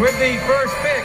with the first pick.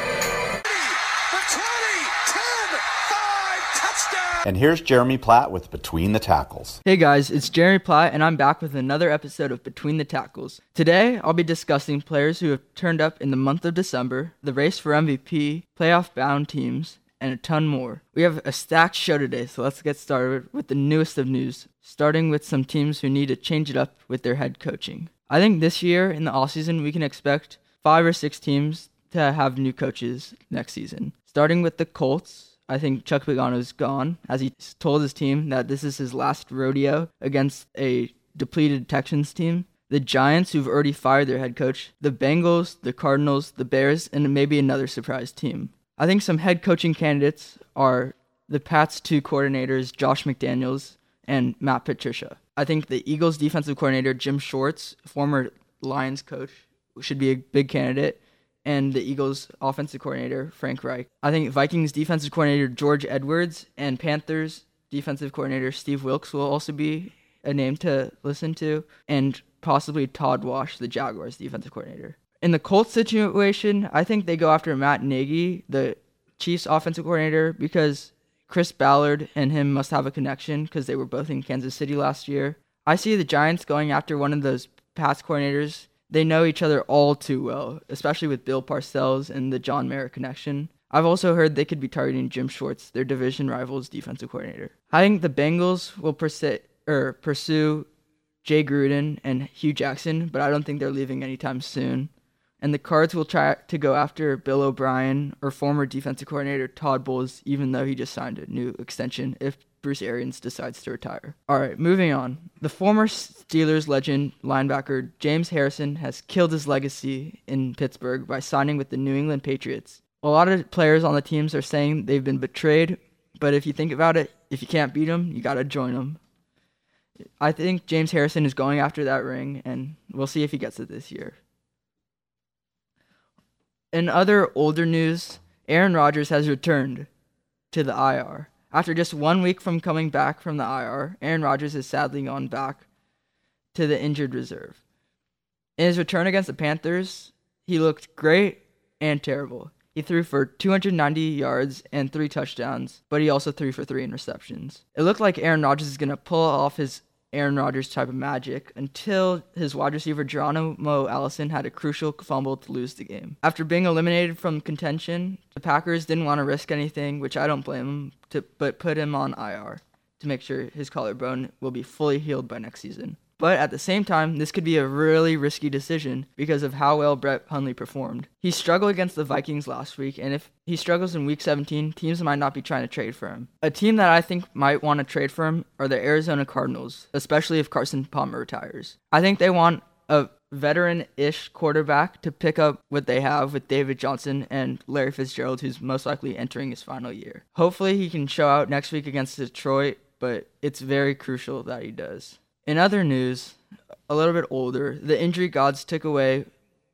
And here's Jeremy Platt with Between the Tackles. Hey guys, it's Jeremy Platt, and I'm back with another episode of Between the Tackles. Today, I'll be discussing players who have turned up in the month of December, the race for MVP, playoff bound teams, and a ton more. We have a stacked show today, so let's get started with the newest of news, starting with some teams who need to change it up with their head coaching. I think this year in the offseason, we can expect five or six teams to have new coaches next season. Starting with the Colts, I think Chuck Pagano's gone, as he told his team that this is his last rodeo against a depleted Texans team. The Giants, who've already fired their head coach, the Bengals, the Cardinals, the Bears, and maybe another surprise team. I think some head coaching candidates are the Pats' two coordinators, Josh McDaniels and Matt Patricia. I think the Eagles' defensive coordinator, Jim Schwartz, former Lions coach, should be a big candidate and the Eagles offensive coordinator, Frank Reich. I think Vikings defensive coordinator George Edwards and Panthers defensive coordinator Steve Wilks will also be a name to listen to, and possibly Todd Wash, the Jaguars defensive coordinator. In the Colts situation, I think they go after Matt Nagy, the Chiefs offensive coordinator, because Chris Ballard and him must have a connection because they were both in Kansas City last year. I see the Giants going after one of those Pats coordinators they know each other all too well, especially with Bill Parcells and the John Mara connection. I've also heard they could be targeting Jim Schwartz, their division rival's defensive coordinator. I think the Bengals will persi- er, pursue Jay Gruden and Hue Jackson, but I don't think they're leaving anytime soon. And the Cards will try to go after Bill O'Brien or former defensive coordinator Todd Bowles, even though he just signed a new extension if Bruce Arians decides to retire. All right, moving on. The former Steelers legend linebacker James Harrison has killed his legacy in Pittsburgh by signing with the New England Patriots. A lot of players on the teams are saying they've been betrayed, but if you think about it, if you can't beat them, you got to join them. I think James Harrison is going after that ring, and we'll see if he gets it this year. In other older news, Aaron Rodgers has returned to the IR. After just one week from coming back from the IR, Aaron Rodgers has sadly gone back to the injured reserve. In his return against the Panthers, he looked great and terrible. He threw for 290 yards and three touchdowns, but he also threw for three interceptions. It looked like Aaron Rodgers is going to pull off his Aaron Rodgers type of magic until his wide receiver Geronimo Allison had a crucial fumble to lose the game. After being eliminated from contention, the Packers didn't want to risk anything, which I don't blame them, to, but put him on IR to make sure his collarbone will be fully healed by next season. But at the same time, this could be a really risky decision because of how well Brett Hundley performed. He struggled against the Vikings last week, and if he struggles in week 17, teams might not be trying to trade for him. A team that I think might want to trade for him are the Arizona Cardinals, especially if Carson Palmer retires. I think they want a veteran ish quarterback to pick up what they have with David Johnson and Larry Fitzgerald, who's most likely entering his final year. Hopefully, he can show out next week against Detroit, but it's very crucial that he does. In other news, a little bit older, the injury gods took away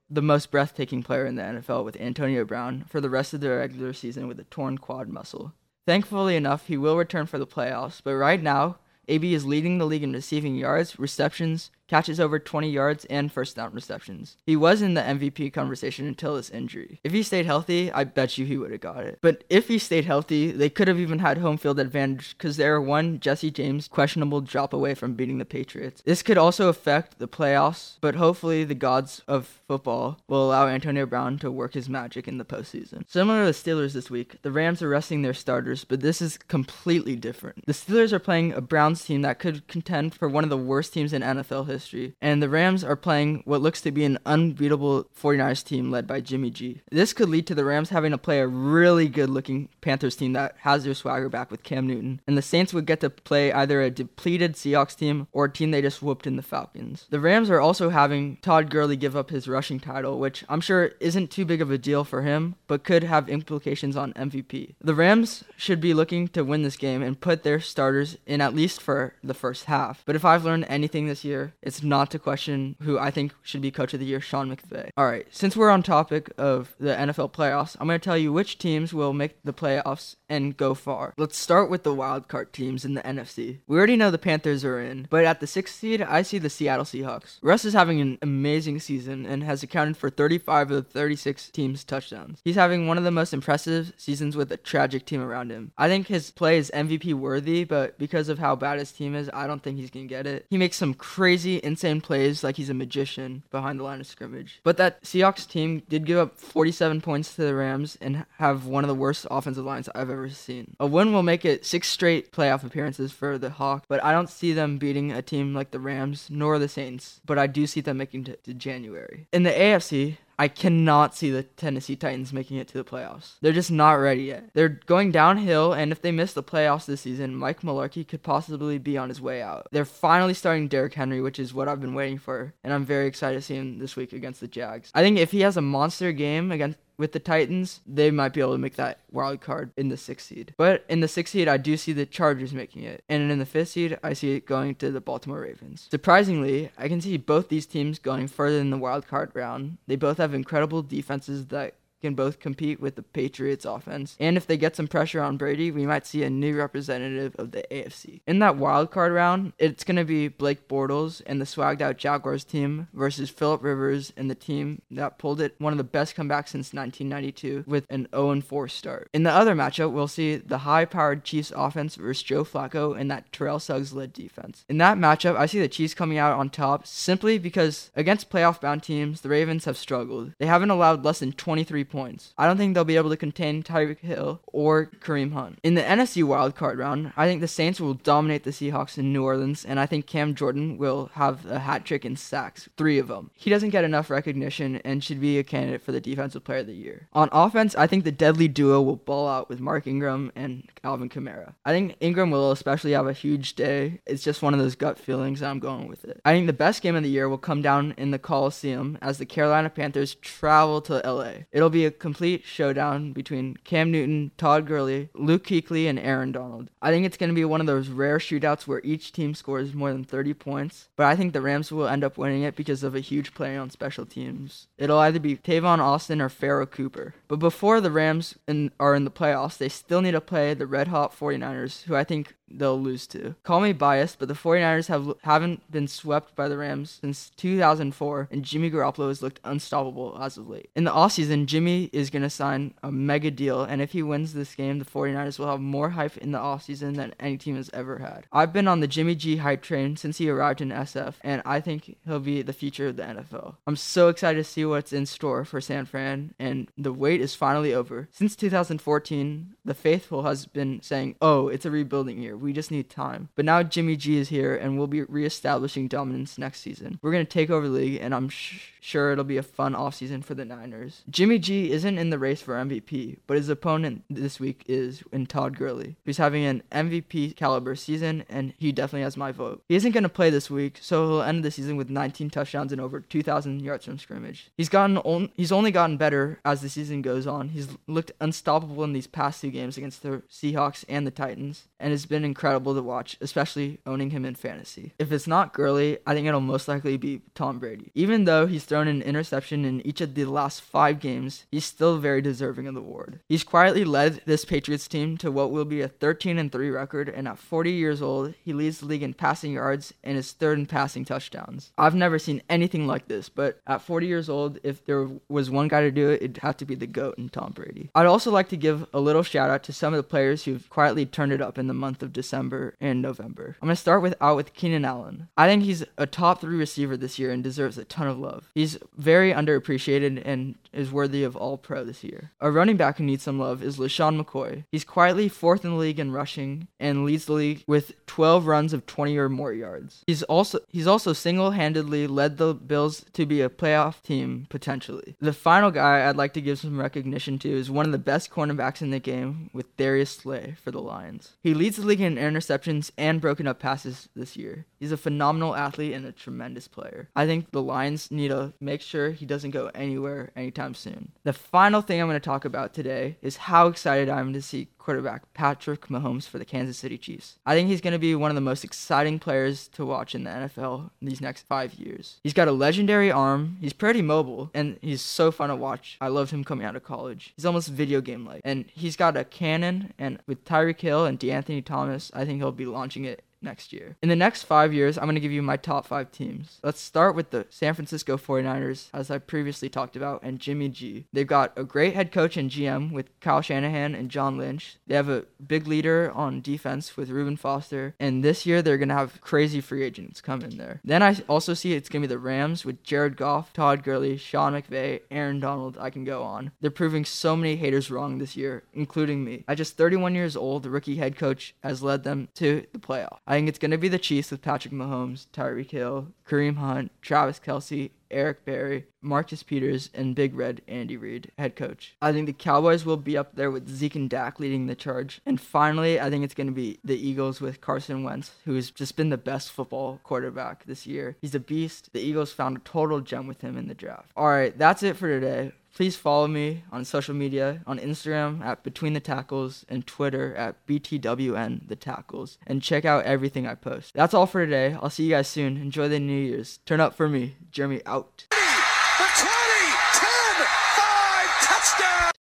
the most breathtaking player in the NFL with Antonio Brown for the rest of the regular season with a torn quad muscle. Thankfully enough, he will return for the playoffs, but right now, AB is leading the league in receiving yards, receptions, catches over 20 yards, and first down receptions. He was in the MVP conversation until his injury. If he stayed healthy, I bet you he would have got it. But if he stayed healthy, they could have even had home field advantage because they are one Jesse James questionable drop away from beating the Patriots. This could also affect the playoffs, but hopefully the gods of football will allow Antonio Brown to work his magic in the postseason. Similar to the Steelers this week, the Rams are resting their starters, but this is completely different. The Steelers are playing a Browns team that could contend for one of the worst teams in NFL history history, and the Rams are playing what looks to be an unbeatable 49ers team led by Jimmy G. This could lead to the Rams having to play a really good looking Panthers team that has their swagger back with Cam Newton, and the Saints would get to play either a depleted Seahawks team or a team they just whooped in the Falcons. The Rams are also having Todd Gurley give up his rushing title, which I'm sure isn't too big of a deal for him, but could have implications on MVP. The Rams should be looking to win this game and put their starters in at least for the first half. But if I've learned anything this year, it's not to question who I think should be coach of the year, Sean McVay. All right, since we're on topic of the NFL playoffs, I'm going to tell you which teams will make the playoffs and go far. Let's start with the wild card teams in the NFC. We already know the Panthers are in, but at the sixth seed, I see the Seattle Seahawks. Russ is having an amazing season and has accounted for 35 of the 36 teams' touchdowns. He's having one of the most impressive seasons with a tragic team around him. I think his play is MVP worthy, but because of how bad his team is, I don't think he's going to get it. He makes some crazy, insane plays like he's a magician behind the line of scrimmage. But that Seahawks team did give up 47 points to the Rams and have one of the worst offensive lines I've ever seen. A win will make it six straight playoff appearances for the Hawks, but I don't see them beating a team like the Rams nor the Saints, but I do see them making it to January. In the AFC, I cannot see the Tennessee Titans making it to the playoffs. They're just not ready yet. They're going downhill, and if they miss the playoffs this season, Mike Mularkey could possibly be on his way out. They're finally starting Derrick Henry, which is what I've been waiting for, and I'm very excited to see him this week against the Jags. I think if he has a monster game against with the Titans, they might be able to make that wild card in the sixth seed. But in the sixth seed, I do see the Chargers making it. And in the fifth seed, I see it going to the Baltimore Ravens. Surprisingly, I can see both these teams going further in the wild card round. They both have incredible defenses that can both compete with the Patriots offense. And if they get some pressure on Brady, we might see a new representative of the AFC. In that wild card round, it's going to be Blake Bortles and the swagged out Jaguars team versus Philip Rivers and the team that pulled it one of the best comebacks since 1992 with an 0-4 start. In the other matchup, we'll see the high-powered Chiefs offense versus Joe Flacco and that Terrell Suggs led defense. In that matchup, I see the Chiefs coming out on top simply because against playoff bound teams, the Ravens have struggled. They haven't allowed less than 23 points. I don't think they'll be able to contain Tyreek Hill or Kareem Hunt. In the NFC wildcard round, I think the Saints will dominate the Seahawks in New Orleans, and I think Cam Jordan will have a hat trick in sacks, three of them. He doesn't get enough recognition and should be a candidate for the Defensive Player of the Year. On offense, I think the deadly duo will ball out with Mark Ingram and Alvin Kamara. I think Ingram will especially have a huge day. It's just one of those gut feelings, and I'm going with it. I think the best game of the year will come down in the Coliseum as the Carolina Panthers travel to LA. It'll be a complete showdown between Cam Newton, Todd Gurley, Luke Kuechly, and Aaron Donald. I think it's going to be one of those rare shootouts where each team scores more than 30 points, but I think the Rams will end up winning it because of a huge play on special teams. It'll either be Tavon Austin or Pharoh Cooper. But before the Rams in, are in the playoffs, they still need to play the red hot 49ers, who I think they'll lose to. Call me biased, but the 49ers have haven't been swept by the Rams since 2004, and Jimmy Garoppolo has looked unstoppable as of late. In the offseason, Jimmy is going to sign a mega deal, and if he wins this game, the 49ers will have more hype in the offseason than any team has ever had. I've been on the Jimmy G hype train since he arrived in SF, and I think he'll be the future of the NFL. I'm so excited to see what's in store for San Fran, and the wait is finally over. Since 2014, the faithful has been saying, oh, it's a rebuilding year. We just need time. But now Jimmy G is here, and we'll be reestablishing dominance next season. We're going to take over the league, and I'm sh- sure it'll be a fun offseason for the Niners. Jimmy G isn't in the race for MVP, but his opponent this week is in Todd Gurley, who's having an MVP caliber season, and he definitely has my vote. He isn't going to play this week, so he'll end the season with 19 touchdowns and over 2,000 yards from scrimmage. He's gotten on- he's only gotten better as the season goes on. He's looked unstoppable in these past two games against the Seahawks and the Titans, and it's been incredible to watch, especially owning him in fantasy. If it's not Gurley, I think it'll most likely be Tom Brady. Even though he's thrown an interception in each of the last five games, he's still very deserving of the award. He's quietly led this Patriots team to what will be a 13 and 3 record, and at 40 years old, he leads the league in passing yards and is third in passing touchdowns. I've never seen anything like this, but at 40 years old, if there was one guy to do it, it'd have to be the GOAT and Tom Brady. I'd also like to give a little shout out to some of the players who've quietly turned it up in the month of December and November. I'm to start with out with Keenan Allen. I think he's a top 3 receiver this year and deserves a ton of love. He's very underappreciated and is worthy of all pro this year. A running back who needs some love is LeSean McCoy. He's quietly fourth in the league in rushing and leads the league with 12 runs of 20 or more yards. He's also he's also single-handedly led the Bills to be a playoff team potentially. The final guy I'd like to give some recognition to is one of the best cornerbacks in the game with Darius Slay for the Lions. He leads the league in in interceptions and broken up passes this year. He's a phenomenal athlete and a tremendous player. I think the Lions need to make sure he doesn't go anywhere anytime soon. The final thing I'm going to talk about today is how excited I am to see quarterback Patrick Mahomes for the Kansas City Chiefs. I think he's going to be one of the most exciting players to watch in the NFL in these next five years. He's got a legendary arm, he's pretty mobile, and he's so fun to watch. I loved him coming out of college. He's almost video game like, and he's got a cannon, and with Tyreek Hill and De'Anthony Thomas, I think he'll be launching it next year. In the next five years, I'm going to give you my top five teams. Let's start with the San Francisco 49ers, as I previously talked about, and Jimmy G. They've got a great head coach and GM with Kyle Shanahan and John Lynch. They have a big leader on defense with Reuben Foster, and this year they're going to have crazy free agents come in there. Then I also see it's going to be the Rams with Jared Goff, Todd Gurley, Sean McVay, Aaron Donald. I can go on. They're proving so many haters wrong this year, including me. At just 31 years old, the rookie head coach has led them to the playoff. I think it's going to be the Chiefs with Patrick Mahomes, Tyreek Hill, Kareem Hunt, Travis Kelce, Eric Berry, Marcus Peters, and Big Red Andy Reid, head coach. I think the Cowboys will be up there with Zeke and Dak leading the charge. And finally, I think it's going to be the Eagles with Carson Wentz, who's just been the best football quarterback this year. He's a beast. The Eagles found a total gem with him in the draft. All right, that's it for today. Please follow me on social media on Instagram at Between the Tackles and Twitter at BTWN The Tackles and check out everything I post. That's all for today. I'll see you guys soon. Enjoy the New Year's. Turn up for me. Jeremy out.